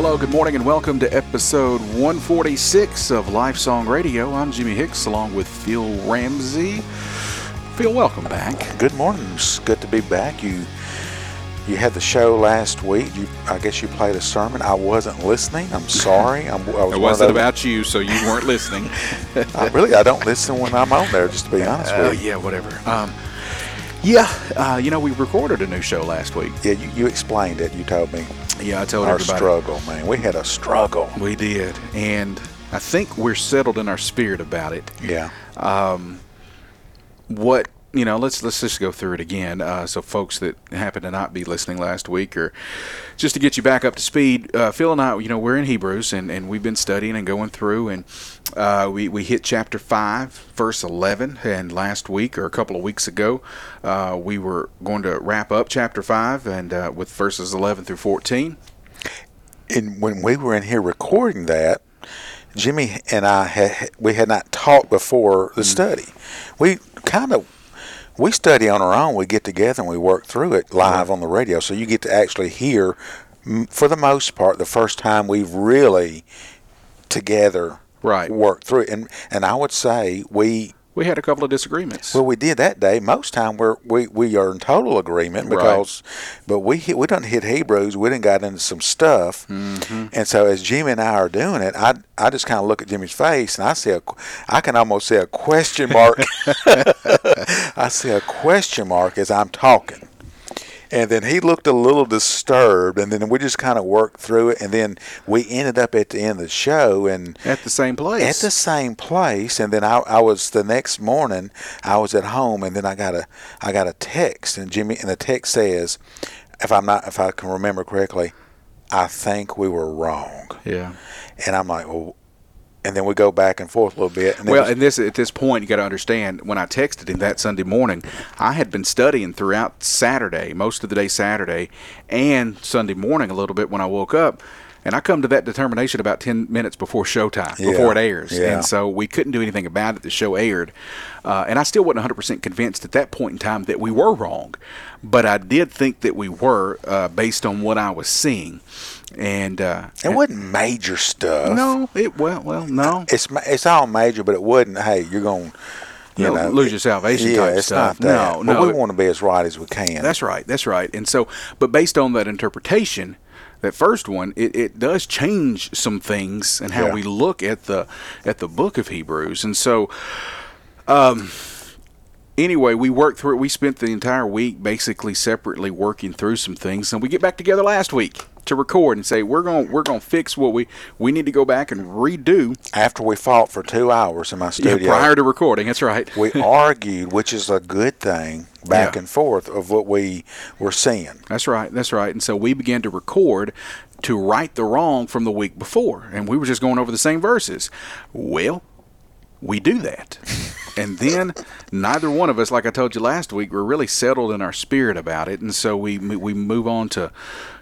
Hello, good morning, and welcome to episode 146 of Life Song Radio. I'm Jimmy Hicks along with Phil Ramsey. Phil, welcome back. Good morning. It's good to be back. You you had the show last week. You, I guess you played a sermon. I wasn't listening. I'm sorry. I'm, I was it wasn't about you, so you weren't listening. I really, I don't listen when I'm on there. Just to be honest uh, with you. Yeah, whatever. Um, yeah, uh, you know, we recorded a new show last week. Yeah, you, you explained it. You told me. Yeah, I told our everybody. struggle, man. We had a struggle. We did, and I think we're settled in our spirit about it. Yeah. Um, what you know, let's let's just go through it again. Uh, so, folks that happen to not be listening last week, or just to get you back up to speed, uh, Phil and I, you know, we're in Hebrews, and, and we've been studying and going through, and uh, we we hit chapter five, verse eleven, and last week or a couple of weeks ago, uh, we were going to wrap up chapter five, and uh, with verses eleven through fourteen. And when we were in here recording that, Jimmy and I had we had not talked before the mm. study. We kind of we study on our own. We get together and we work through it live on the radio. So you get to actually hear, for the most part, the first time we've really together right worked through it. And and I would say we we had a couple of disagreements. Well, we did that day. Most time we're, we we are in total agreement because, right. but we hit, we don't hit Hebrews. We didn't got into some stuff, mm-hmm. and so as Jimmy and I are doing it, I I just kind of look at Jimmy's face and I see a, I can almost see a question mark. I see a question mark as I'm talking. And then he looked a little disturbed, and then we just kind of worked through it, and then we ended up at the end of the show and at the same place. At the same place, and then I, I was the next morning. I was at home, and then I got a I got a text, and Jimmy, and the text says, if I'm not if I can remember correctly, I think we were wrong. Yeah. And I'm like, well, and then we go back and forth a little bit. And well, and this at this point, you got to understand. When I texted him that Sunday morning, I had been studying throughout Saturday, most of the day Saturday, and Sunday morning a little bit when I woke up. And I come to that determination about 10 minutes before showtime, yeah. before it airs. Yeah. And so we couldn't do anything about it. The show aired. Uh, and I still wasn't 100% convinced at that point in time that we were wrong. But I did think that we were uh, based on what I was seeing and uh, it wasn't major stuff. No, it well, well, no. It's it's all major, but it wasn't. Hey, you're going. You no, know, lose your salvation. Yeah, it's stuff. No, but no. we want to be as right as we can. That's right. That's right. And so, but based on that interpretation, that first one, it, it does change some things and how yeah. we look at the at the book of Hebrews. And so, um, anyway, we worked through it. We spent the entire week basically separately working through some things, and we get back together last week to record and say we're going we're going to fix what we we need to go back and redo. After we fought for 2 hours in my studio. yeah, prior to recording that's right. We argued which is a good thing back yeah. and forth of what we were seeing. That's right that's right. And so we began to record to right the wrong from the week before and we were just going over the same verses. Well we do that. And then neither one of us, like I told you last week, we're really settled in our spirit about it, and so we we move on to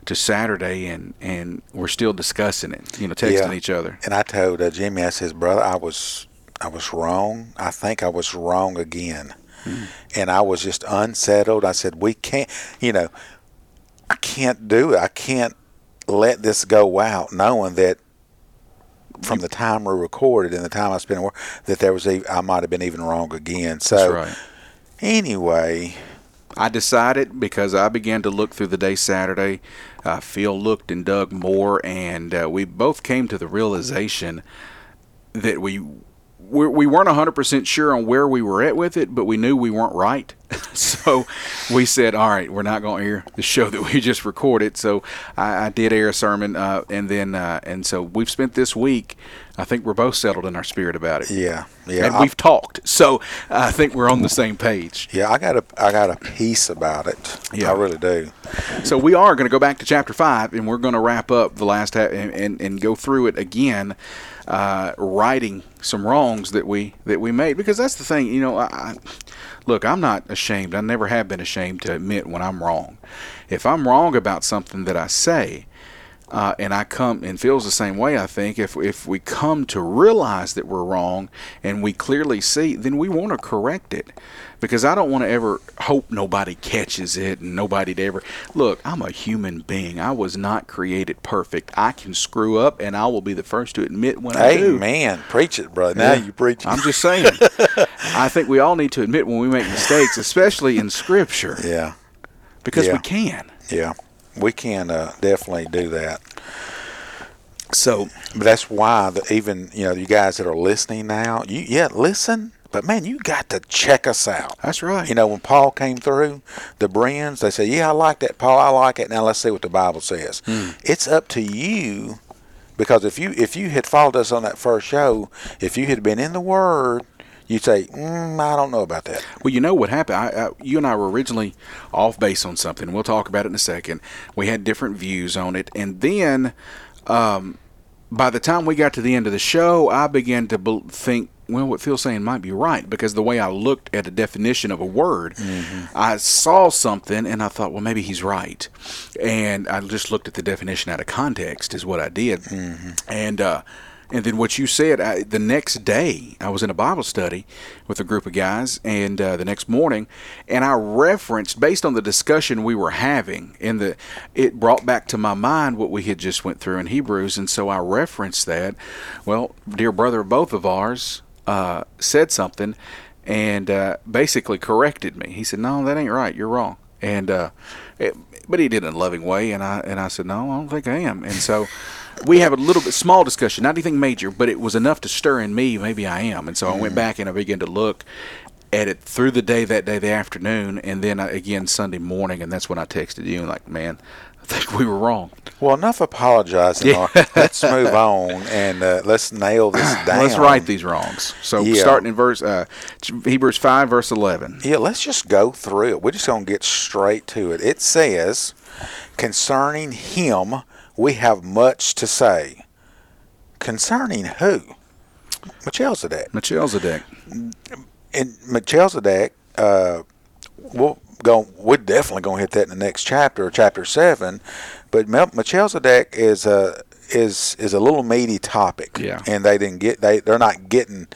to Saturday, and and we're still discussing it, you know, texting yeah. each other. And I told uh, Jimmy, I says, brother, I was I was wrong. I think I was wrong again, mm. and I was just unsettled. I said, we can't, you know, I can't do it. I can't let this go out knowing that from the time we recorded and the time I spent work that there was I might have been even wrong again. So right. anyway, I decided because I began to look through the day Saturday. Uh, Phil looked and dug more, and uh, we both came to the realization that we we're, we weren't 100% sure on where we were at with it, but we knew we weren't right. so we said, all right, we're not going to air the show that we just recorded. So I, I did air a sermon, uh, and then uh, and so we've spent this week. I think we're both settled in our spirit about it. Yeah, yeah. And we've talked, so I think we're on the same page. Yeah, I got a I got a peace about it. Yeah, I really do. So we are going to go back to chapter five, and we're going to wrap up the last half and, and, and go through it again uh, righting some wrongs that we that we made. Because that's the thing you know I, look i'm not ashamed. I never have been ashamed to admit when i'm wrong. If i'm wrong about something that i say uh, and I come and feels the same way. I think if if we come to realize that we're wrong and we clearly see, then we want to correct it, because I don't want to ever hope nobody catches it and nobody to ever look. I'm a human being. I was not created perfect. I can screw up, and I will be the first to admit when I do. Amen. Preach it, brother. Now Yeah. you preach it. I'm just saying. I think we all need to admit when we make mistakes, especially in Scripture, yeah, because Yeah. we can. yeah. We can uh, definitely do that. So But that's why the, even you know you guys that are listening now, you yeah listen, but man, you got to check us out. that's right. You know, when Paul came through, the Bereans, they said, "Yeah, I like that, Paul. I like it." Now let's see what the Bible says. It's up to you, because if you if you had followed us on that first show, if you had been in the Word, you'd say, mm, "I don't know about that." Well, you know what happened? I, I, you and I were originally off base on something. We'll talk about it in a second. We had different views on it, and then um, by the time we got to the end of the show, I began to bel think. Well, what Phil's saying might be right because the way I looked at a definition of a word, I saw something and I thought, well, maybe he's right, and I just looked at the definition out of context, is what I did, and uh, and then what you said, I, the next day, I was in a Bible study with a group of guys, and uh, the next morning, and I referenced based on the discussion we were having, in the it brought back to my mind what we had just went through in Hebrews, and so I referenced that. Well, dear brother, both of ours uh, said something, and uh, basically corrected me. He said, "No, that ain't right. You're wrong." And uh, it, but he did it in a loving way, and I and I said, "No, I don't think I am." And so we have a little bit small discussion, not anything major, but it was enough to stir in me. Maybe I am, and so I went back and I began to look at it through the day that day, the afternoon, and then again Sunday morning, and that's when I texted you and like, man, think we were wrong. Well, enough apologizing. Yeah. Let's move on and uh, let's nail this down. Let's right these wrongs. So Yeah. starting in verse uh, Hebrews five, verse eleven. Yeah, let's just go through it. We're just going to get straight to it. It says, concerning him, we have much to say. Concerning who? Melchizedek. Melchizedek. And Melchizedek, uh, we'll go, we're definitely going to hit that in the next chapter, chapter 7. But Mel- Melchizedek is a, is, is a little meaty topic. Yeah. And they didn't get, they, they're not getting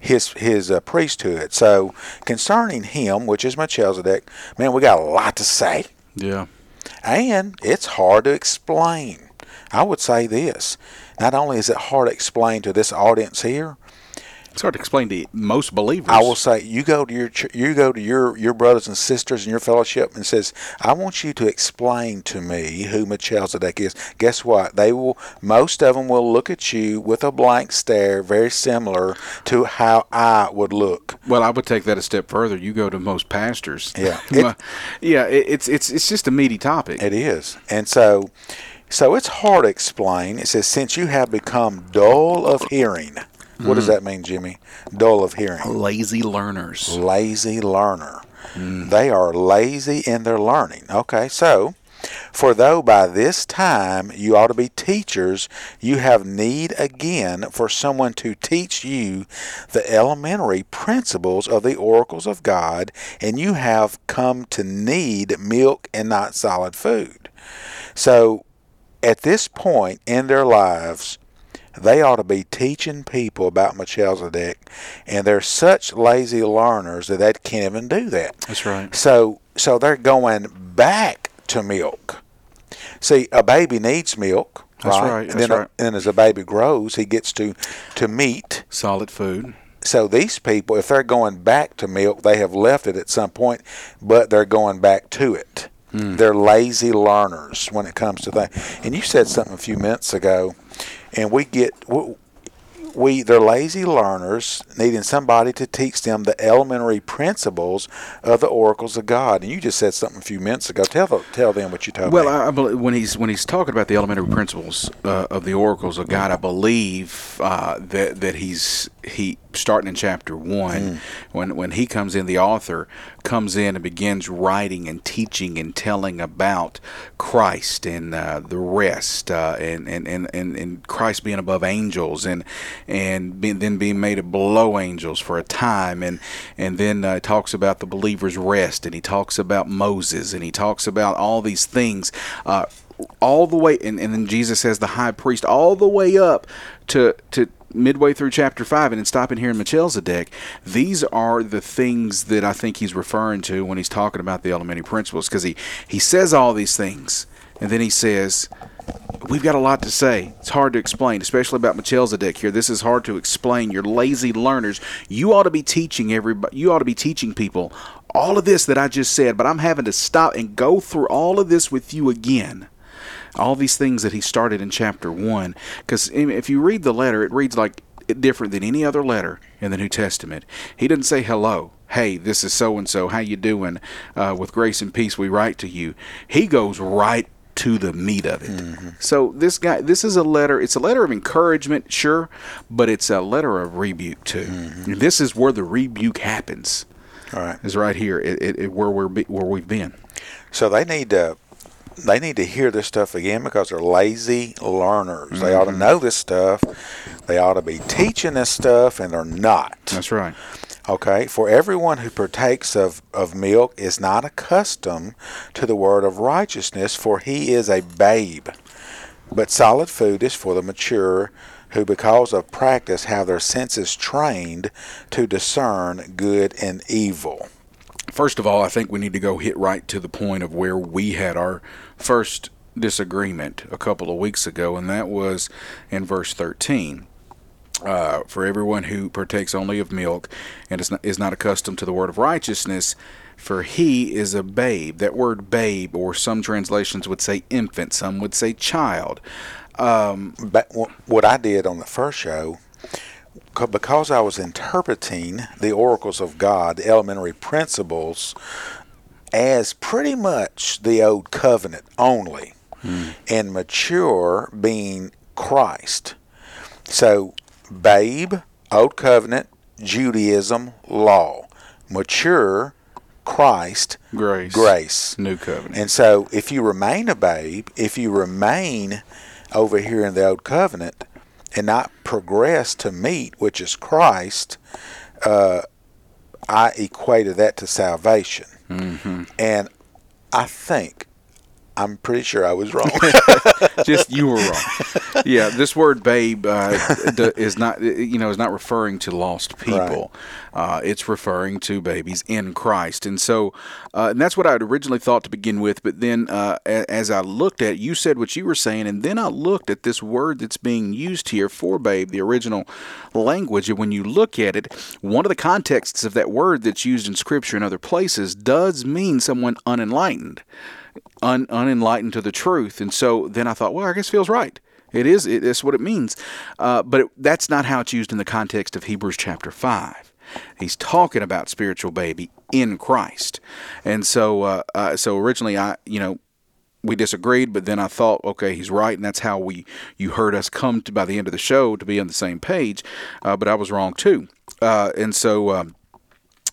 his his uh, priesthood. So concerning him, which is Melchizedek, man, we got a lot to say, Yeah. and it's hard to explain. I would say this: not only is it hard to explain to this audience here, It's hard to explain to most believers. I will say you go to your you go to your your brothers and sisters in your fellowship and says, "I want you to explain to me who Melchizedek is." Guess what? They will. Most of them will look at you with a blank stare, very similar to how I would look. Well, I would take that a step further. You go to most pastors. Yeah. Well, yeah. It, it's it's it's just a meaty topic. It is. And so so it's hard to explain. It says since you have become dull of hearing. What does that mean, Jimmy? Dull of hearing. Lazy learners. Lazy learner. Mm. They are lazy in their learning. Okay, so for though by this time you ought to be teachers, you have need again for someone to teach you the elementary principles of the oracles of God, and you have come to need milk and not solid food. So at this point in their lives, they ought to be teaching people about Melchizedek, and they're such lazy learners that they can't even do that. That's right. So, so they're going back to milk. See, a baby needs milk, That's right? right, And then, right. and then as a baby grows, he gets to to meat. Solid food. So these people, if they're going back to milk, they have left it at some point, but they're going back to it. Hmm. They're lazy learners when it comes to that. And you said something a few minutes ago, and we get we, we they're lazy learners needing somebody to teach them the elementary principles of the oracles of God. And you just said something a few minutes ago. Tell the, tell them what you told Well, me. I, I believe when he's when he's talking about the elementary principles uh, of the oracles of God, I believe uh, that that he's he starting in chapter one when when he comes in, the author comes in and begins writing and teaching and telling about Christ and uh, the rest, uh, and, and, and and and Christ being above angels and and being, then being made below angels for a time, and and then uh, talks about the believer's rest, and he talks about Moses, and he talks about all these things. All the way, and, and then Jesus says the high priest, all the way up to to midway through chapter five, and then stopping here in Melchizedek. These are the things that I think he's referring to when he's talking about the elementary principles, because he he says all these things, and then he says. We've got a lot to say. It's hard to explain, especially about Melchizedek here. This is hard to explain. You're lazy learners. You ought to be teaching everybody. You ought to be teaching people all of this that I just said, but I'm having to stop and go through all of this with you again. All these things that he started in chapter 1. Because if you read the letter, it reads like different than any other letter in the New Testament. He doesn't say hello. Hey, this is so and so. How you doing? Uh, with grace and peace, we write to you. He goes right to the meat of it. Mm-hmm. So this guy, this is a letter. It's a letter of encouragement, sure, but it's a letter of rebuke too. Mm-hmm. This is where the rebuke happens. All right, is right here, it, it, it, where we're where we've been. So they need to they need to hear this stuff again because they're lazy learners. Mm-hmm. They ought to mm-hmm. know this stuff. They ought to be teaching this stuff, and they're not. That's right. Okay, for everyone who partakes of, of milk is not accustomed to the word of righteousness, for he is a babe. But solid food is for the mature, who because of practice have their senses trained to discern good and evil. First of all, I think we need to go hit right to the point of where we had our first disagreement a couple of weeks ago, and that was in verse 13. Uh, for everyone who partakes only of milk and is not, is not accustomed to the word of righteousness, for he is a babe. That word babe, or some translations would say infant, some would say child. Um, but what I did on the first show, because I was interpreting the oracles of God, the elementary principles, as pretty much the old covenant only, hmm. and mature being Christ. So babe, Old Covenant, Judaism, law. Mature, Christ, grace, grace, New Covenant. And so, if you remain a babe, if you remain over here in the Old Covenant and not progress to meat, which is Christ, uh, I equated that to salvation. Mm-hmm. And I think I'm pretty sure I was wrong. Just you were wrong. Yeah, this word "babe" uh, is not you know is not referring to lost people. Right. Uh, it's referring to babies in Christ, and so uh, and that's what I had originally thought to begin with. But then, uh, as I looked at, you said what you were saying, and then I looked at this word that's being used here for "babe," the original language, and when you look at it, one of the contexts of that word that's used in Scripture and other places does mean someone unenlightened un, unenlightened to the truth. And so then I thought, well, I guess Phil's right. It is. It, it's what it means. Uh, but it, that's not how it's used in the context of Hebrews chapter five. He's talking about spiritual baby in Christ, and so uh, uh, so originally I you know we disagreed, but then I thought, okay, he's right, and that's how we you heard us come to by the end of the show to be on the same page. Uh, but I was wrong too, uh, and so um,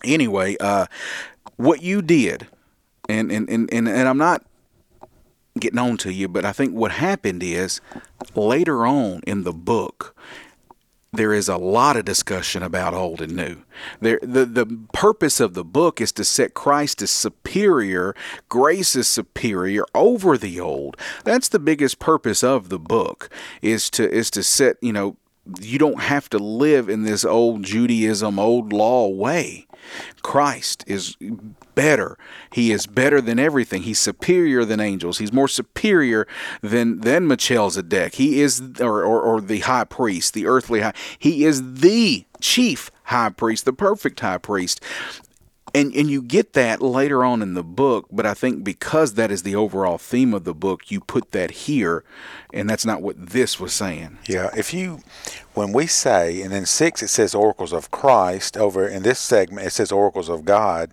anyway, uh, what you did, and and, and and and I'm not getting on to you, but I think what happened is later on in the book, there is a lot of discussion about old and new. There, the, the purpose of the book is to set Christ as superior, grace is superior over the old. That's the biggest purpose of the book is to is to set, you know, you don't have to live in this old Judaism, old law way. Christ is better. He is better than everything. He's superior than angels. He's more superior than than Melchizedek. He is or, or, or the high priest, the earthly high. He is the chief high priest, the perfect high priest and and you get that later on in the book but i think because that is the overall theme of the book you put that here and that's not what this was saying. Yeah if you when we say and in six it says oracles of christ over in this segment it says oracles of god.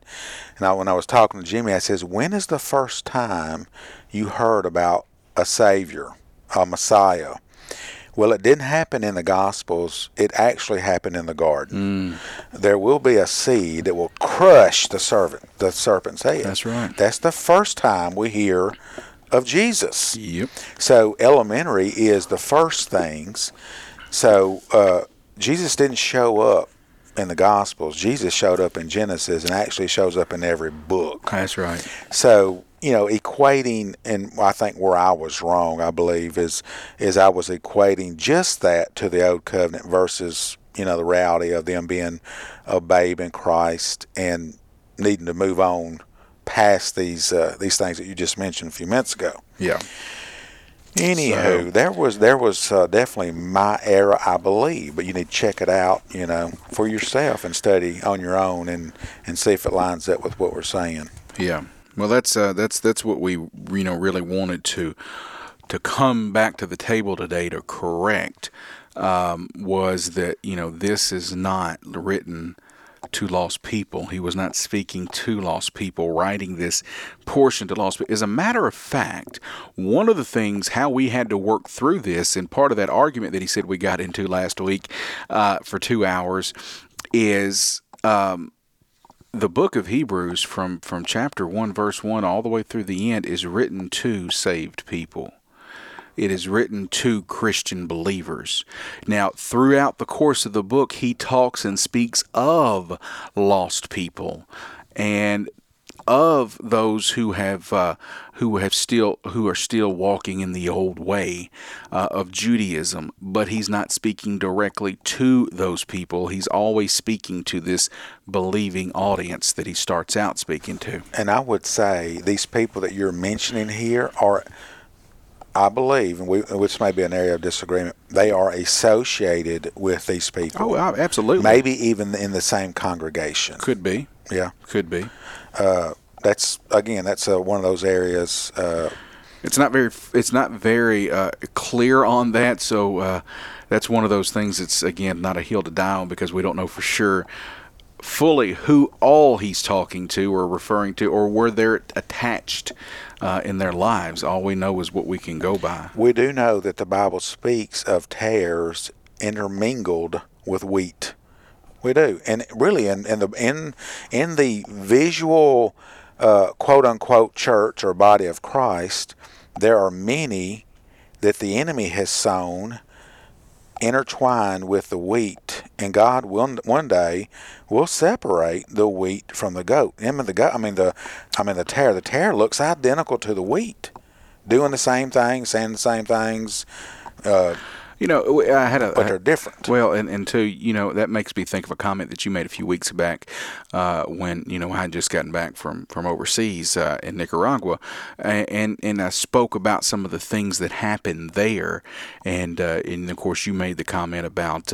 And I, when i was talking to jimmy i says when is the first time you heard about a savior a messiah well, it didn't happen in the Gospels. It actually happened in the garden. Mm. There will be a seed that will crush the serpent, the serpent's head. That's right. That's the first time we hear of Jesus. Yep. So elementary is the first things. So uh, Jesus didn't show up in the Gospels. Jesus showed up in Genesis and actually shows up in every book. That's right. So you know, equating, and I think where I was wrong, I believe, is is I was equating just that to the old covenant versus you know the reality of them being a babe in Christ and needing to move on past these uh, these things that you just mentioned a few minutes ago. Yeah. Anywho, So- there was there was uh, definitely my era, I believe, but you need to check it out, you know, for yourself and study on your own and and see if it lines up with what we're saying. Yeah. Well, that's uh, that's that's what we you know really wanted to to come back to the table today to correct um, was that you know this is not written to lost people. He was not speaking to lost people, writing this portion to lost people. As a matter of fact, one of the things how we had to work through this, and part of that argument that he said we got into last week uh, for two hours, is um, the book of Hebrews from from chapter 1 verse 1 all the way through the end is written to saved people. It is written to Christian believers. Now, throughout the course of the book, he talks and speaks of lost people and of those who have uh, who have still who are still walking in the old way uh, of Judaism, but he's not speaking directly to those people. He's always speaking to this believing audience that he starts out speaking to. And I would say these people that you're mentioning here are, I believe, and we, which may be an area of disagreement, they are associated with these people. Oh, absolutely. Maybe even in the same congregation. Could be. Yeah. Could be. Uh, that's again, that's uh, one of those areas. Uh, It's not very. It's not very uh, clear on that. So uh, that's one of those things. That's again not a hill to die on because we don't know for sure fully who all he's talking to or referring to or where they're attached uh, in their lives. All we know is what we can go by. we do know that the Bible speaks of tares intermingled with wheat. We do, and really, in, in the in in the visual uh, quote unquote church or body of Christ, there are many that the enemy has sown intertwined with the wheat, and God will one day will separate the wheat from the goat. I mean the goat. I mean the I mean the tare. The tare looks identical to the wheat, doing the same things, saying the same things, uh, You know, I had a. but they're different. Well, and, and two, you know, that makes me think of a comment that you made a few weeks back uh, when, you know, I had just gotten back from, from overseas uh, in Nicaragua. And, and I spoke about some of the things that happened there. And, uh, and of course, you made the comment about.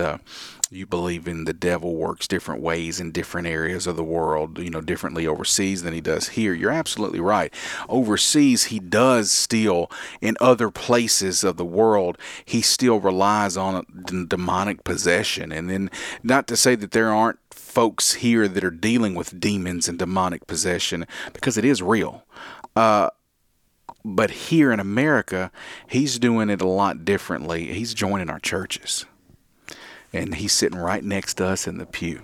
You believe in the devil works different ways in different areas of the world, you know, differently overseas than he does here. You're absolutely right. Overseas, he does still, in other places of the world, he still relies on d- demonic possession. And then, not to say that there aren't folks here that are dealing with demons and demonic possession, because it is real. Uh, but here in America, he's doing it a lot differently. He's joining our churches and he's sitting right next to us in the pew.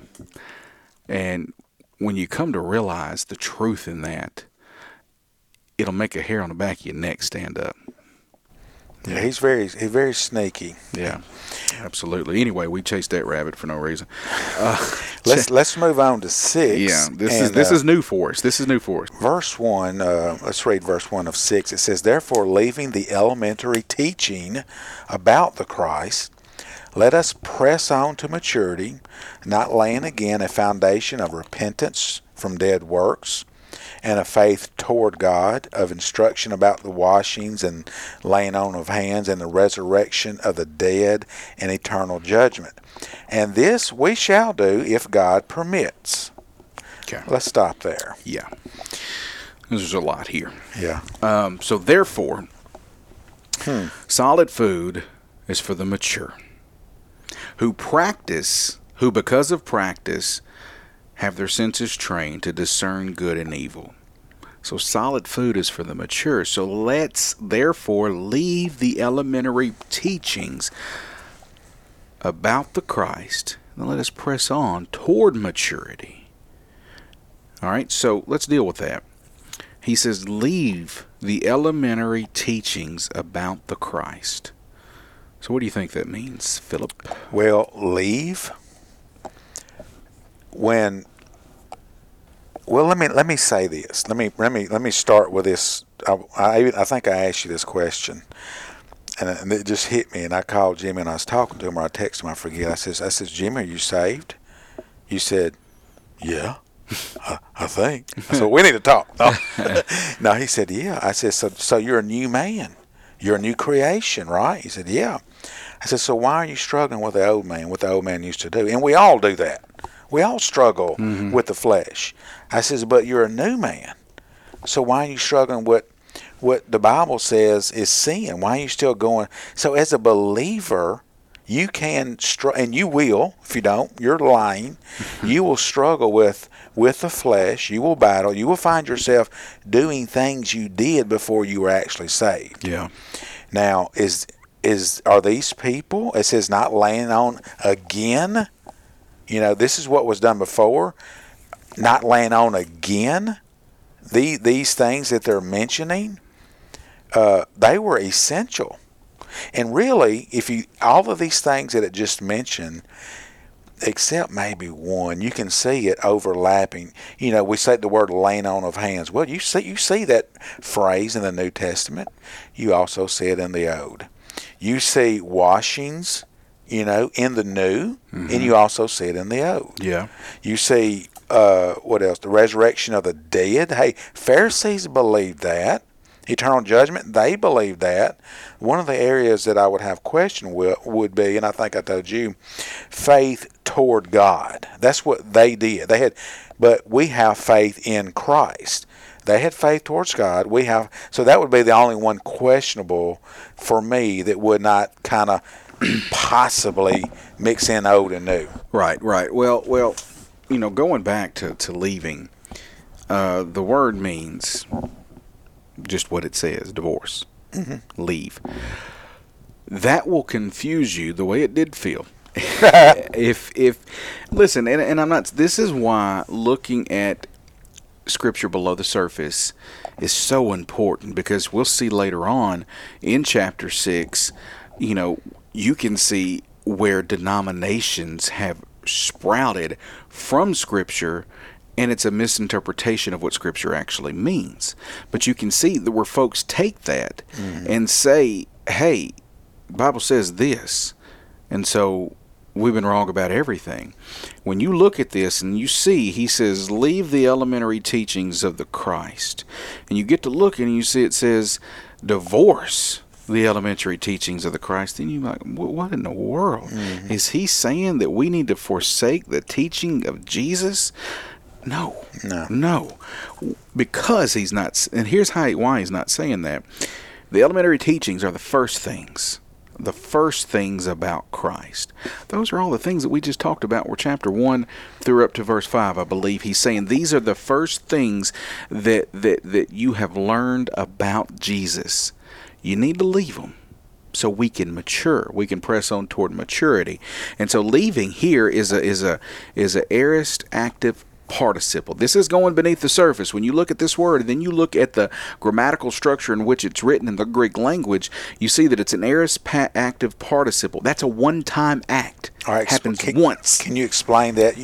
And when you come to realize the truth in that, it'll make a hair on the back of your neck stand up. Yeah, he's very he's very sneaky. Yeah, absolutely. Anyway, we chased that rabbit for no reason. Uh, Let's let's move on to six. yeah, this is this uh, is new for us. This is new for us. verse 1 uh, let's read verse 1 of 6 it says therefore leaving the elementary teaching about the christ let us press on to maturity not laying again a foundation of repentance from dead works and a faith toward god of instruction about the washings and laying on of hands and the resurrection of the dead and eternal judgment. And this we shall do if god permits. Okay. let's stop there. Yeah, there's a lot here. yeah. Um, so therefore, solid food is for the mature, who practice, who because of practice, have their senses trained to discern good and evil. So solid food is for the mature. So let's therefore leave the elementary teachings about the Christ and let us press on toward maturity. All right, so let's deal with that. He says, leave the elementary teachings about the Christ. So, what do you think that means, Philip? Well, leave when Well, let me let me say this. Let me let me let me start with this. I I, I think I asked you this question, and, and it just hit me. And I called Jimmy and I was talking to him, or I texted him. I forget. I says I says Jimmy, are you saved? You said, yeah. I, I think. Said, we need to talk. No. no, he said, yeah. I said, so, so you're a new man. You're a new creation, right? He said, yeah. I said, so why are you struggling with the old man, what the old man used to do? And we all do that. We all struggle mm-hmm. with the flesh. I says, but you're a new man. So why are you struggling with what the Bible says is sin? Why are you still going? So as a believer, you can str- and you will if you don't you're lying you will struggle with with the flesh you will battle you will find yourself doing things you did before you were actually saved yeah now is is are these people it says not laying on again you know this is what was done before not laying on again the, these things that they're mentioning uh, they were essential and really, if you all of these things that it just mentioned, except maybe one, you can see it overlapping. You know, we say the word laying on of hands. Well, you see you see that phrase in the New Testament. You also see it in the Old. You see washings, you know, in the New, mm-hmm. and you also see it in the Old. Yeah. You see uh, what else? The resurrection of the dead. Hey, Pharisees believed that eternal judgment. They believe that. One of the areas that I would have question with would be, and I think I told you, faith toward God. That's what they did. They had, but we have faith in Christ. They had faith towards God. We have, so that would be the only one questionable for me that would not kind of possibly mix in old and new. Right, right. Well, well, you know, going back to to leaving, uh, the word means just what it says divorce, mm-hmm. leave. That will confuse you the way it did Phil. if if listen, and, and I'm not. This is why looking at scripture below the surface is so important because we'll see later on in chapter six. You know, you can see where denominations have sprouted from scripture and it's a misinterpretation of what scripture actually means. But you can see that where folks take that mm-hmm. and say, "Hey, Bible says this." And so we've been wrong about everything. When you look at this and you see, he says, leave the elementary teachings of the Christ. And you get to look and you see it says, divorce the elementary teachings of the Christ. Then you're like, what in the world? Mm-hmm. Is he saying that we need to forsake the teaching of Jesus? No, no, no, because he's not. And here's how why he's not saying that. The elementary teachings are the first things, the first things about Christ. Those are all the things that we just talked about. Were chapter one through up to verse five, I believe. He's saying these are the first things that that that you have learned about Jesus. You need to leave them so we can mature. We can press on toward maturity. And so leaving here is a is a is a aorist active participle. This is going beneath the surface. When you look at this word and then you look at the grammatical structure in which it's written in the Greek language, you see that it's an aorist active participle. That's a one-time act. Right, happens can, once. Can you explain that?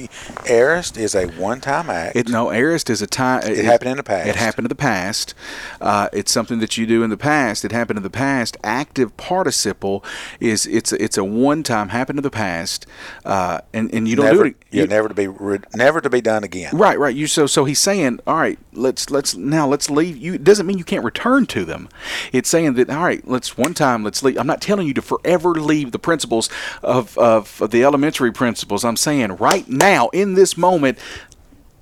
Aorist is a one-time act. It, no, aorist is a time. It, it, happened in the past. It happened in the past. Uh, it's something that you do in the past. It happened in the past. Active participle is it's a, it's a one-time happened in the past, uh, and and you don't never, do it. You, yeah, never to be never to be done again. Right, right. You so so he's saying, all right, let's let's now let's leave. You it doesn't mean you can't return to them. It's saying that all right, let's one time let's leave. I'm not telling you to forever leave the principles of of, of the elementary principles. I'm saying right now, in this moment,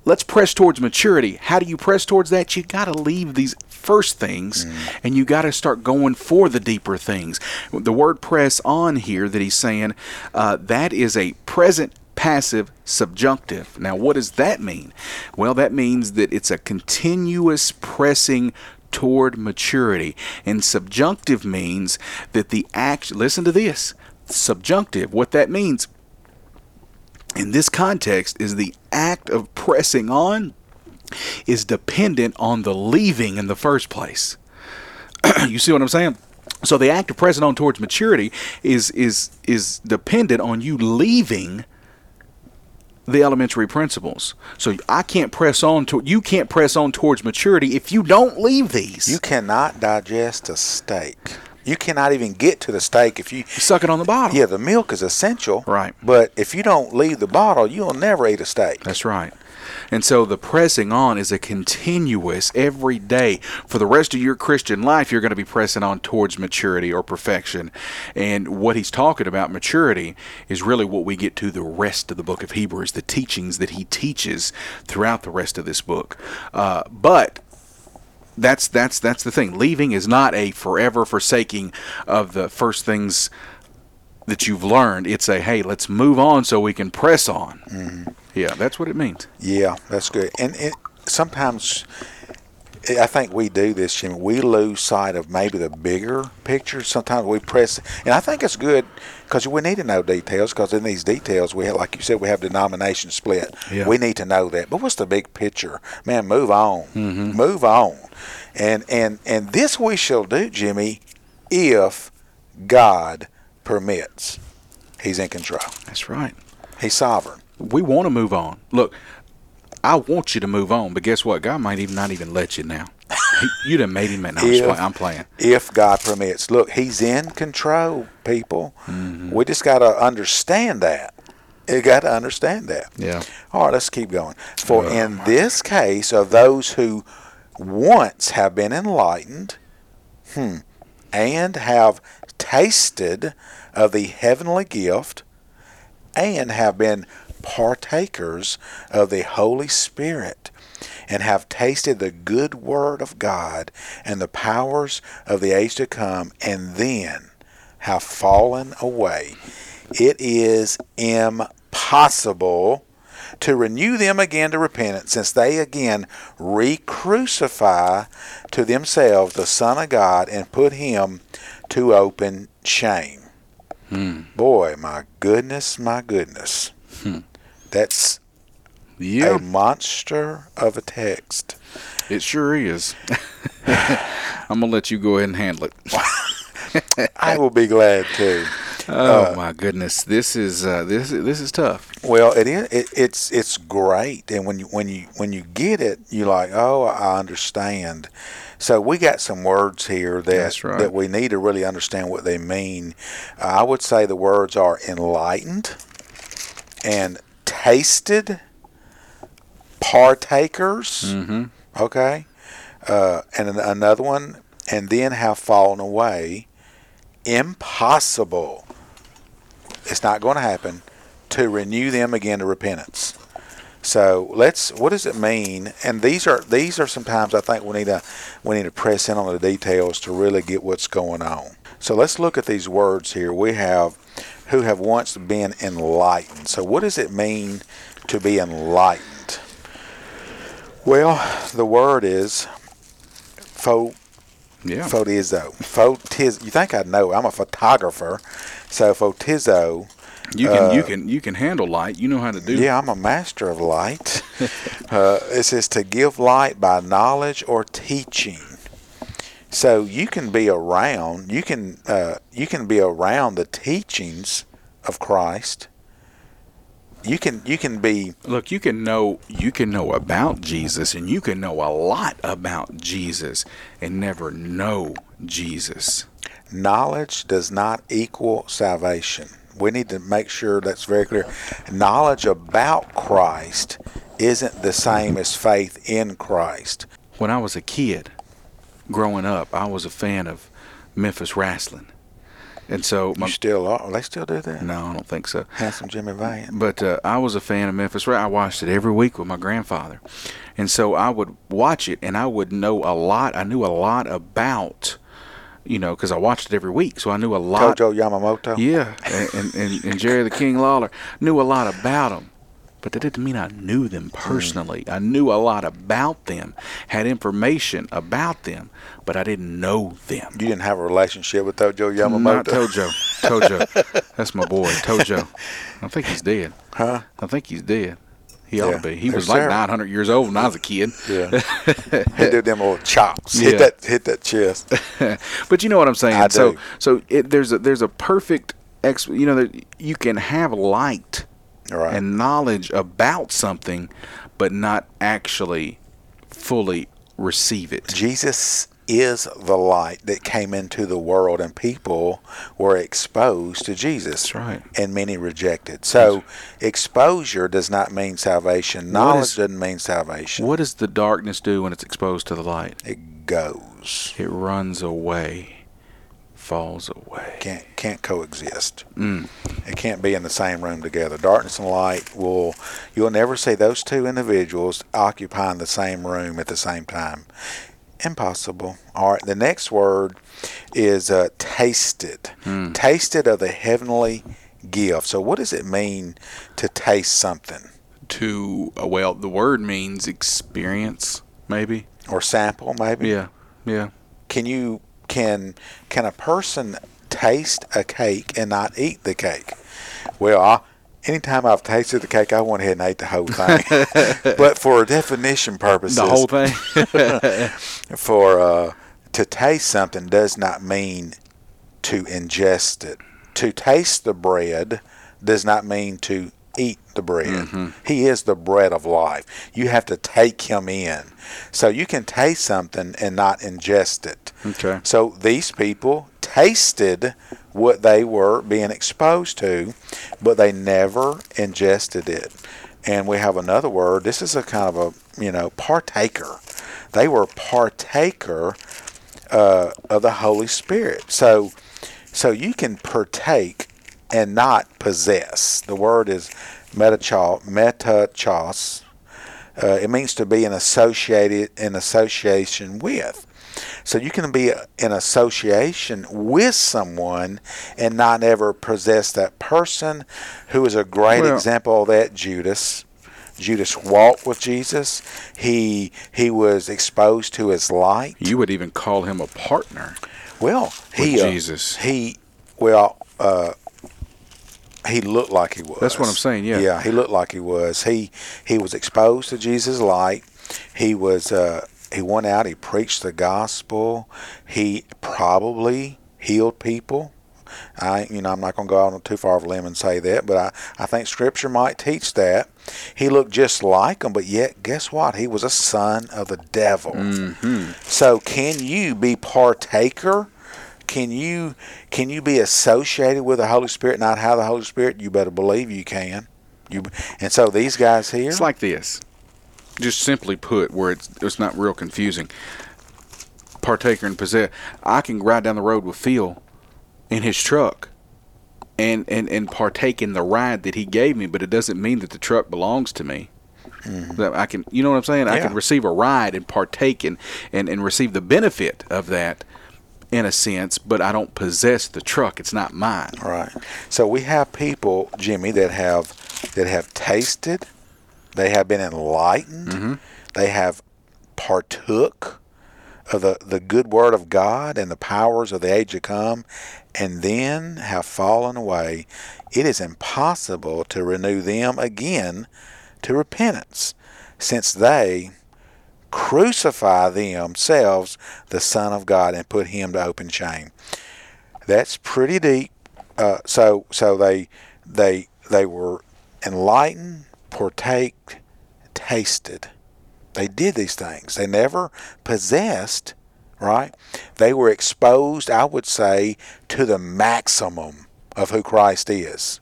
let's press towards maturity. How do you press towards that? You got to leave these first things mm. and you got to start going for the deeper things. The word press on here that he's saying, uh, that is a present passive subjunctive. Now, what does that mean? Well, that means that it's a continuous pressing toward maturity. And subjunctive means that the act, listen to this, subjunctive, what that means in this context is the act of pressing on is dependent on the leaving in the first place. you see what I'm saying? So the act of pressing on towards maturity is is is dependent on you leaving the elementary principles. So I can't press on to you can't press on towards maturity if you don't leave these. You cannot digest a steak. You cannot even get to the steak if you suck it on the bottle. Yeah, the milk is essential. Right. But if you don't leave the bottle, you'll never eat a steak. That's right. And so the pressing on is a continuous every day. For the rest of your Christian life, you're going to be pressing on towards maturity or perfection. And what he's talking about, maturity, is really what we get to the rest of the book of Hebrews, the teachings that he teaches throughout the rest of this book. Uh, but that's that's that's the thing. Leaving is not a forever forsaking of the first things that you've learned. It's a hey, let's move on so we can press on. Mm-hmm. Yeah, that's what it means. Yeah, that's good. And it, sometimes I think we do this, Jimmy. We lose sight of maybe the bigger picture. Sometimes we press, and I think it's good because we need to know details. Because in these details, we have, like you said, we have denomination split. Yeah. We need to know that. But what's the big picture, man? Move on, mm-hmm. move on, and and and this we shall do, Jimmy, if God permits. He's in control. That's right. He's sovereign we want to move on. Look, I want you to move on, but guess what? God might even not even let you now. you done made him. No, if, play, I'm playing. If God permits, look, He's in control, people. Mm-hmm. We just got to understand that. You got to understand that. Yeah. All right, let's keep going. For oh, in this case of those who once have been enlightened, hmm, and have tasted of the heavenly gift, and have been partakers of the Holy Spirit and have tasted the good word of God and the powers of the age to come, and then have fallen away. It is impossible to renew them again to repentance, since they again re crucify to themselves the Son of God and put him to open shame. Hmm. Boy, my goodness, my goodness. Hmm. That's yeah. a monster of a text. It sure is. I'm gonna let you go ahead and handle it. I will be glad to. Oh uh, my goodness, this is uh, this this is tough. Well, it is. It, it's it's great, and when you when you when you get it, you're like, oh, I understand. So we got some words here that right. that we need to really understand what they mean. Uh, I would say the words are enlightened and tasted partakers. Mm-hmm. Okay. Uh, and another one, and then have fallen away. Impossible. It's not going to happen to renew them again to repentance. So let's. What does it mean? And these are these are sometimes I think we need to we need to press in on the details to really get what's going on. So let's look at these words here. We have who have once been enlightened. So, what does it mean to be enlightened? Well, the word is pho. Yeah. Photizo. Photiz. You think I know? I'm a photographer, so photizo. You can uh, you can you can handle light. You know how to do. Yeah, I'm a master of light. uh, it says to give light by knowledge or teaching. So you can be around, you can uh, you can be around the teachings of Christ. You can you can be look. You can know you can know about Jesus, and you can know a lot about Jesus, and never know Jesus. Knowledge does not equal salvation. We need to make sure that's very clear. Knowledge about Christ isn't the same as faith in Christ. When I was a kid, growing up, I was a fan of Memphis wrestling. And so my, you still are. They still do that? No, I don't think so. Handsome Jimmy Valiant. But uh, I was a fan of Memphis. Right. I watched it every week with my grandfather, and so I would watch it, and I would know a lot. I knew a lot about, you know, because I watched it every week, so I knew a lot. Tojo Yamamoto. Yeah, and, and, and Jerry the King Lawler knew a lot about them but that didn't mean I knew them personally. Mm. I knew a lot about them, had information about them, but I didn't know them. You didn't have a relationship with Tojo Yamamoto? Not Tojo. Tojo. That's my boy, Tojo. I think he's dead. Huh? I think he's dead. He yeah. ought to be. He was like 900 years old when I was a kid. Yeah. he did them little chops. Yeah. Hit that hit that chest. but you know what I'm saying. I so do. so it, there's a there's a perfect ex. You know, that you can have light Right. and knowledge about something, but not actually fully receive it. Jesus is the light that came into the world, and people were exposed to Jesus. That's right. And many rejected. So, exposure does not mean salvation. Knowledge is- doesn't mean salvation. What does the darkness do when it's exposed to the light? It goes. It runs away, falls away. Can't can't coexist. Mm. It can't be in the same room together. Darkness and light will. You'll never see those two individuals occupying the same room at the same time. Impossible. All right. The next word is uh, tasted. Mm. Tasted of the heavenly gift. So, what does it mean to taste something To uh, well, the word means experience, maybe. or sample? Maybe. Yeah, yeah. Can you can can a person taste a cake and not eat the cake? Well, I, anytime I've tasted the cake, I went ahead and ate the whole thing. but for definition purposes, The whole thing. for uh, to taste something does not mean to ingest it. To taste the bread does not mean to eat the bread. He is the bread of life. You have to take him in. So you can taste something and not ingest it. okay. So these people tasted what they were being exposed to, but they never ingested it. And we have another word. This is a kind of a, you know, partaker. They were partaker uh, of the Holy Spirit. So, so you can partake and not possess. The word is metacho, metachos. Uh, it means to be in associated in association with. So you can be in association with someone and not ever possess that person. Who is a great Well- example of that? Judas. Judas walked with Jesus. He he was exposed to his light. You would even call him a partner. Well, he With uh, Jesus. He well, uh, he looked like he was. That's what I'm saying, yeah. Yeah, he looked like he was. He he was exposed to Jesus' light. He was. Uh, he went out. He preached the gospel. He probably healed people. I, you know, I'm not going to go out on too far of a limb and say that, but I, I think Scripture might teach that. He looked just like him, but yet, guess what? He was a son of the devil. Mm-hmm. So, can you be partaker? Can you can you be associated with the Holy Spirit, not have the Holy Spirit? You better believe you can. You and so these guys here. It's like this. Just simply put, where it's it's not real confusing. Partaker and possess. I can ride down the road with Phil in his truck, and and and partake in the ride that he gave me, but it doesn't mean that the truck belongs to me. Mm-hmm. That I can, you know what I'm saying? I can receive a ride and partake in, and and receive the benefit of that, in a sense, but I don't possess the truck. It's not mine. Right. So we have people, Jimmy, that have that have tasted, they have been enlightened, mm-hmm. they have partook of the, the good word of God and the powers of the age to come, and then have fallen away. It is impossible to renew them again to repentance, since they crucify themselves the Son of God and put him to open shame. That's pretty deep. Uh, so so they they they were enlightened, partake, tasted. They did these things. They never possessed, right? They were exposed, I would say, to the maximum of who Christ is.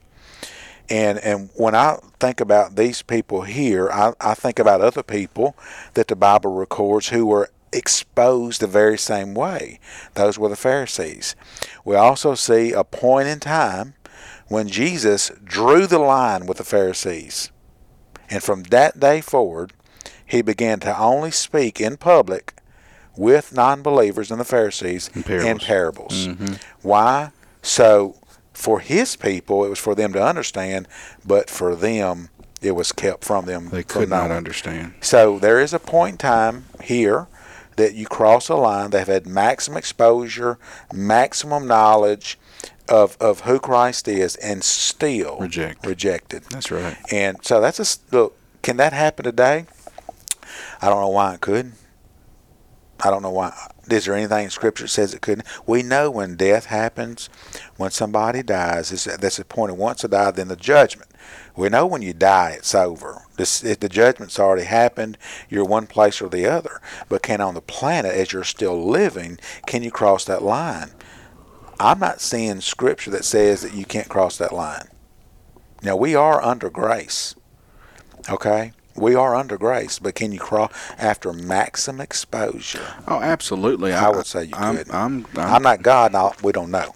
And and when I think about these people here, I, I think about other people that the Bible records who were exposed the very same way. Those were the Pharisees. We also see a point in time when Jesus drew the line with the Pharisees. And from that day forward, he began to only speak in public with non believers and the Pharisees In parables. in parables. Mm-hmm. Why? So for his people, it was for them to understand, but for them, it was kept from them. They could not understand. So there is a point in time here that you cross a line. They've had maximum exposure, maximum knowledge of, of who Christ is, and still Reject. rejected. That's right. And so that's a look. Can that happen today? I don't know why it could. I don't know why. Is there anything in Scripture that says it couldn't? We know when death happens, when somebody dies, is that's the point of once they die, then the judgment. We know when you die, it's over. This, if the judgment's already happened, you're one place or the other. But can on the planet, as you're still living, can you cross that line? I'm not seeing Scripture that says that you can't cross that line. Now we are under grace. Okay? We are under grace, but can you crawl after maximum exposure? Oh, absolutely. I, would say you I'm, could. I'm, I'm, I'm not God. Now we don't know.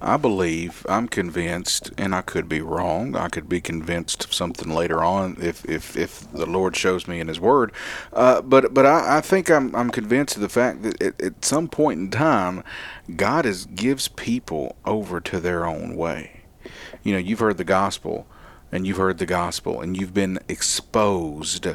I believe, I'm convinced, and I could be wrong. I could be convinced of something later on if, if, if the Lord shows me in His Word. Uh, but but I, I think I'm, I'm convinced of the fact that at, at some point in time, God is, gives people over to their own way. You know, you've heard the gospel and you've heard the gospel and you've been exposed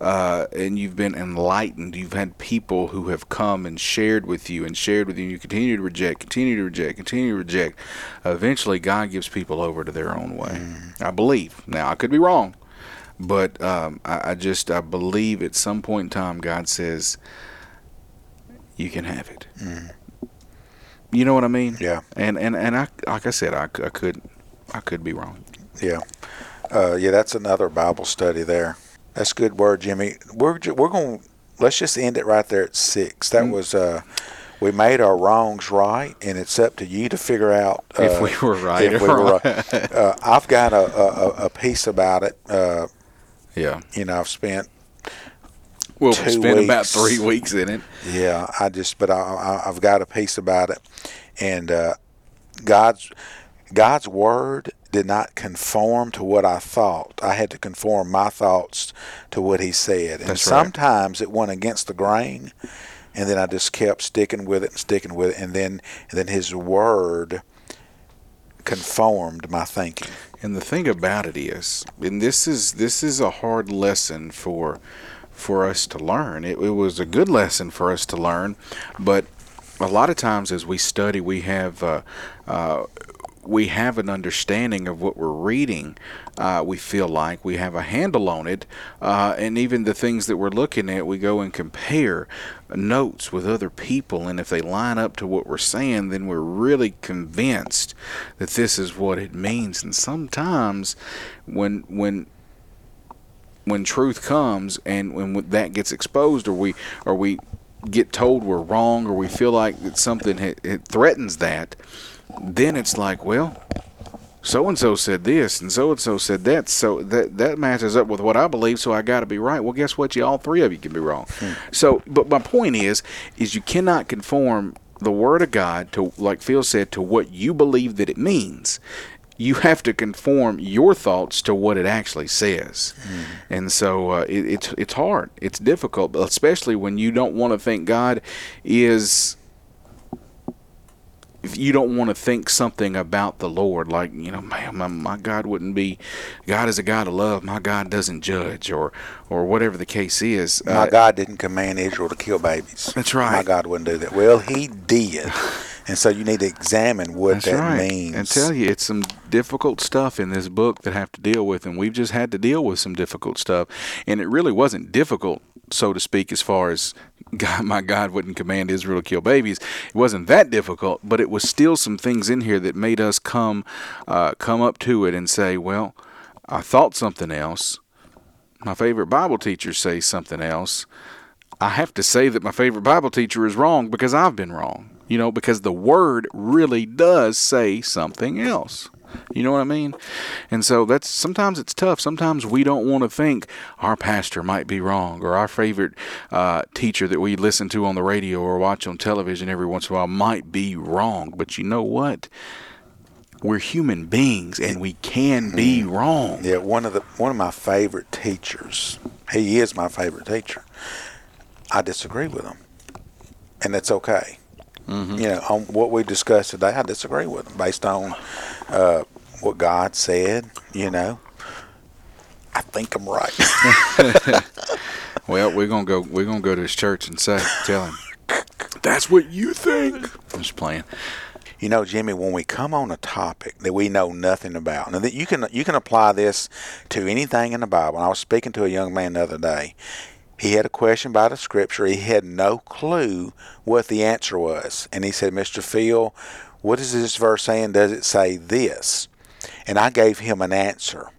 uh, and you've been enlightened. You've had people who have come and shared with you and shared with you. And you continue to reject, continue to reject, continue to reject. eventually, God gives people over to their own way. Mm. I believe. Now, I could be wrong, but um, I, I just I believe at some point in time, God says, "You can have it." Mm. You know what I mean? Yeah. And and and I like I said, I, I could I could be wrong. Yeah. Uh, yeah, that's another Bible study there. That's a good word, Jimmy. We're we're going. To let's just end it right there at six. That mm-hmm. was. Uh, we made our wrongs right, and it's up to you to figure out uh, if we were right. If we were right. Uh, I've got a, a, a piece about it. Uh, yeah. You know, I've spent. We'll spend weeks. about three weeks in it. Yeah, I just, but I, I, have got a piece about it, and uh, God's God's word did not conform to what I thought. I had to conform my thoughts to what he said. And That's sometimes right. it went against the grain and then I just kept sticking with it and sticking with it and then and then his word conformed my thinking. And the thing about it is, and this is this is a hard lesson for for us to learn. It, it was a good lesson for us to learn, but a lot of times as we study, we have uh, uh, we have an understanding of what we're reading. Uh, we feel like we have a handle on it, uh, and even the things that we're looking at, we go and compare notes with other people, and if they line up to what we're saying, then we're really convinced that this is what it means. And sometimes, when when when truth comes and when that gets exposed, or we or we get told we're wrong, or we feel like that something it, threatens that then it's like, well, so and so said this and so and so said that, so that that matches up with what I believe, so I got to be right. Well, guess what? You all three of you can be wrong. Hmm. So, but my point is, is you cannot conform the word of God to, like Phil said, to what you believe that it means. You have to conform your thoughts to what it actually says, mm. and so uh, it, it's it's hard. It's difficult, especially when you don't want to think God is if you don't want to think something about the Lord, like you know, man, my, my, God wouldn't be. God is a God of love. My God doesn't judge, or or whatever the case is. My uh, God didn't command Israel to kill babies. That's right. My God wouldn't do that. Well, He did, and so you need to examine what that's that right. means. And tell you, it's some difficult stuff in this book that have to deal with, and we've just had to deal with some difficult stuff, and it really wasn't difficult so to speak, as far as God, my God wouldn't command Israel to kill babies. It wasn't that difficult, but it was still some things in here that made us come uh, come up to it and say, well, I thought something else. My favorite Bible teacher says something else. I have to say that my favorite Bible teacher is wrong because I've been wrong. You know, because the Word really does say something else. You know what I mean? And so that's sometimes it's tough. Sometimes we don't want to think our pastor might be wrong or our favorite uh, teacher that we listen to on the radio or watch on television every once in a while might be wrong. But you know what? We're human beings and we can be mm. wrong. Yeah, one of the one of my favorite teachers. He is my favorite teacher. I disagree with him, and that's okay. Mm-hmm. You know, on what we discussed today, I disagree with him based on uh, what God said. You know, I think I'm right. well, we're gonna go. We're gonna go to his church and say, tell him, that's what you think. I'm just playing. You know, Jimmy, when we come on a topic that we know nothing about, and that you can you can apply this to anything in the Bible. And I was speaking to a young man the other day. He had a question about a scripture. He had no clue what the answer was. And he said, Mr. Phil, what is this verse saying? Does it say this? And I gave him an answer.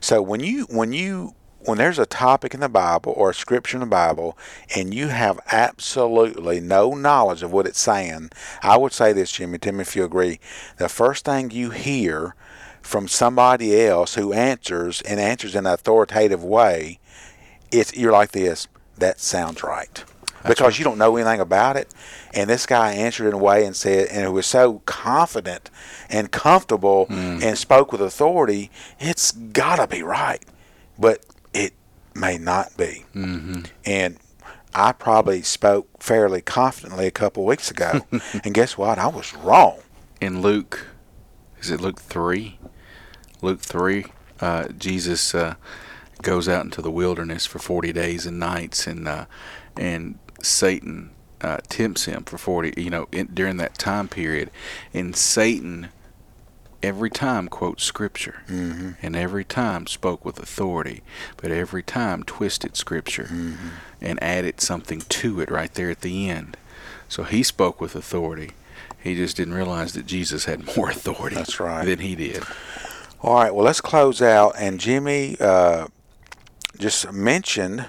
So when you when you when there's a topic in the Bible or a scripture in the Bible and you have absolutely no knowledge of what it's saying, I would say this, Jimmy, me if you agree. The first thing you hear from somebody else who answers and answers in an authoritative way, it's you're like this. That sounds right. because right. you don't know anything about it. And this guy answered in a way and said, and it was so confident and comfortable and spoke with authority, it's got to be right. But it may not be. Mm-hmm. And I probably spoke fairly confidently a couple of weeks ago. and guess what? I was wrong. in Luke, is it Luke 3? Luke 3, uh, Jesus uh, goes out into the wilderness for 40 days and nights, and uh, and Satan uh, tempts him for 40, you know, in, during that time period. And Satan every time quotes scripture and every time spoke with authority, but every time twisted scripture and added something to it right there at the end. So he spoke with authority. He just didn't realize that Jesus had more authority That's right. than he did. All right, well, let's close out. And Jimmy uh, just mentioned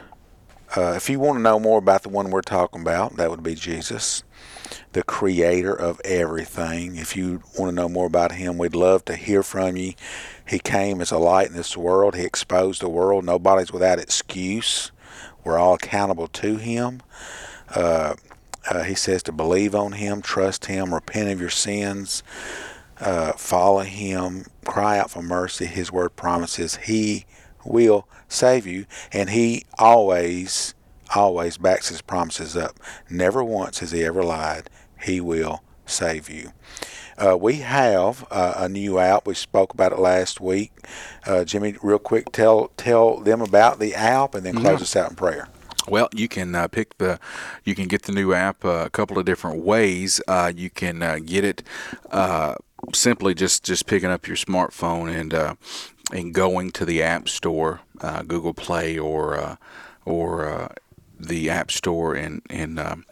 uh, if you want to know more about the one we're talking about, that would be Jesus, the creator of everything. If you want to know more about him, we'd love to hear from you. He came as a light in this world, he exposed the world. Nobody's without excuse. We're all accountable to him. Uh, uh, he says to believe on him, trust him, repent of your sins, uh, follow him, cry out for mercy. His word promises he will save you, and he always, always backs his promises up. Never once has he ever lied. He will save you. Uh, we have uh, a new app. We spoke about it last week. Uh, Jimmy, real quick, tell tell them about the app, and then close us out in prayer. Well, you can uh, pick the, you can get the new app uh, a couple of different ways. Uh, you can uh, get it uh, simply just just picking up your smartphone and uh, and going to the App Store, uh, Google Play or uh, or uh, the App Store and um,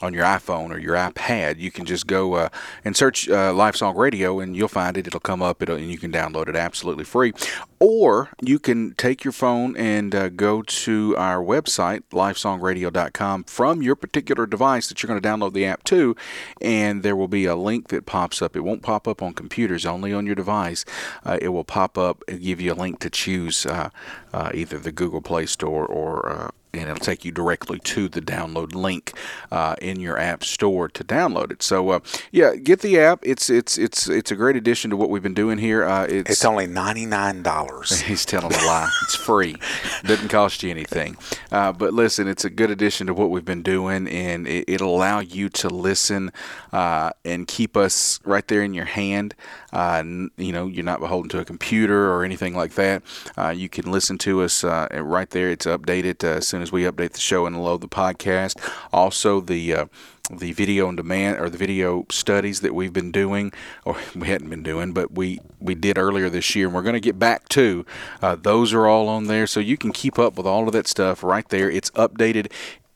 on your iPhone or your iPad, you can just go uh, and search uh, Song Radio, and you'll find it. It'll come up, it'll, and you can download it absolutely free. Or you can take your phone and uh, go to our website, lifesongradio.com, from your particular device that you're going to download the app to, and there will be a link that pops up. It won't pop up on computers, only on your device. Uh, it will pop up and give you a link to choose uh, uh, either the Google Play Store or and it'll take you directly to the download link uh, in your app store to download it. So uh, yeah, get the app. It's it's it's it's a great addition to what we've been doing here. Uh, it's, It's only ninety nine dollars. He's telling a lie. It's free. Doesn't cost you anything. Uh, but listen, it's a good addition to what we've been doing, and it, it'll allow you to listen uh, and keep us right there in your hand. Uh, you know, you're not beholden to a computer or anything like that. Uh, you can listen to us uh, right there. It's updated uh, as soon as we update the show and load the podcast. Also, the uh, the video on demand or the video studies that we've been doing, or we hadn't been doing, but we we did earlier this year, and we're going to get back to. Uh, those are all on there, so you can keep up with all of that stuff right there. It's updated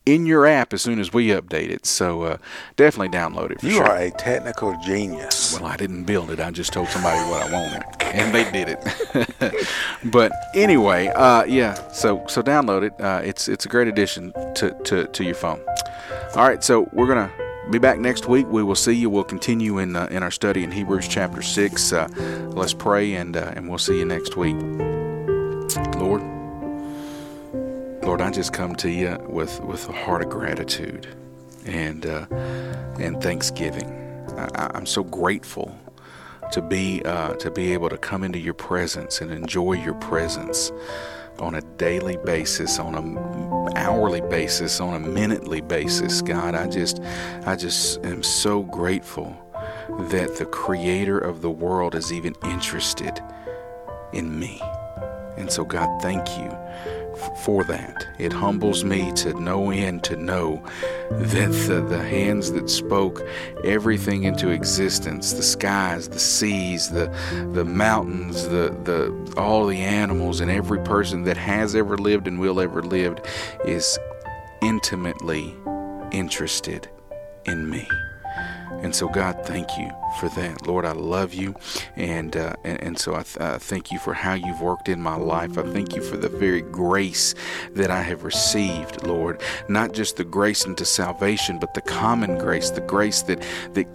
in your app as soon as we update it. So uh, definitely download it. For You sure. are a technical genius. Well, I didn't build it. I just told somebody what I wanted, and they did it. but anyway, uh, yeah. So so download it. Uh, it's it's a great addition to, to to your phone. All right. So we're gonna be back next week. We will see you. We'll continue in uh, in our study in Hebrews chapter six. Uh, let's pray, and uh, and we'll see you next week. Lord. Lord, I just come to you with, with a heart of gratitude and uh, and thanksgiving. I, I'm so grateful to be uh, to be able to come into your presence and enjoy your presence on a daily basis, on a hourly basis, on a minutely basis. God, I just I just am so grateful that the creator of the world is even interested in me. And so, God, thank you for that. It humbles me to no end to know that the, the hands that spoke everything into existence the skies, the seas, the, the mountains, the, the, all the animals, and every person that has ever lived and will ever lived is intimately interested in me. And so, God, thank you for that. Lord, I love you. And, uh, and, and, so I th- uh, thank you for how you've worked in my life. I thank you for the very grace that I have received, Lord. Not just the grace into salvation, but the common grace, the grace that, that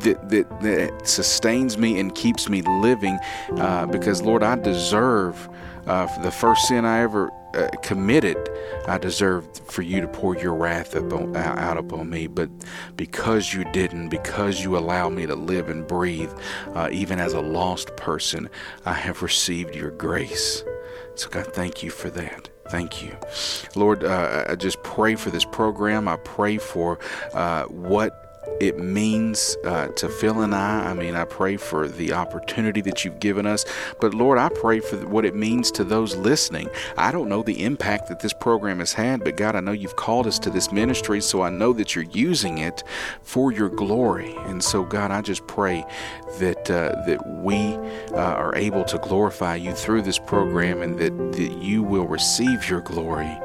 that, that, that sustains me and keeps me living uh, because lord i deserve uh, the first sin i ever uh, committed, I deserved for you to pour your wrath upon, out upon me. But because you didn't, because you allowed me to live and breathe, uh, even as a lost person, I have received your grace. So, God, thank you for that. Thank you. Lord, uh, I just pray for this program. I pray for uh, what it means uh, to Phil and I. I mean, I pray for the opportunity that you've given us. But Lord, I pray for what it means to those listening. I don't know the impact that this program has had, but God, I know you've called us to this ministry, so I know that you're using it for your glory. And so, God, I just pray that uh, that we uh, are able to glorify you through this program, and that, that you will receive your glory,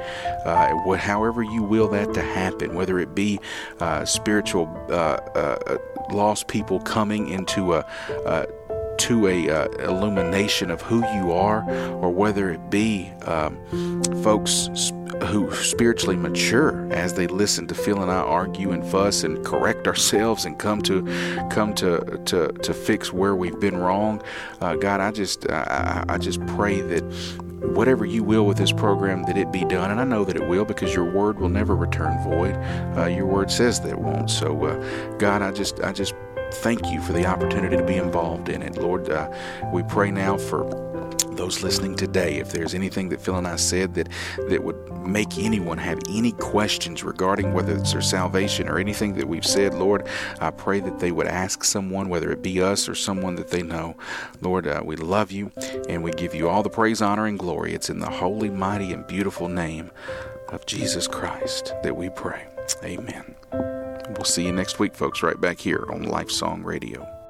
uh, what, however you will that to happen, whether it be uh, spiritual uh, lost people coming into a to a uh, illumination of who you are, or whether it be um, folks who spiritually mature as they listen to Phil and I argue and fuss and correct ourselves and come to come to to, to fix where we've been wrong. Uh, God, I just I, I just pray that whatever you will with this program, that it be done. And I know that it will because your word will never return void. Uh, your word says that it won't. So, uh, God, I just, I just thank you for the opportunity to be involved in it. Lord, uh, we pray now for those listening today, if there's anything that Phil and I said that that would make anyone have any questions regarding whether it's their salvation or anything that we've said, Lord, I pray that they would ask someone, whether it be us or someone that they know. Lord, uh, we love you and we give you all the praise, honor, and glory. It's in the holy, mighty, and beautiful name of Jesus Christ that we pray. Amen. We'll see you next week, folks, right back here on Life Song Radio.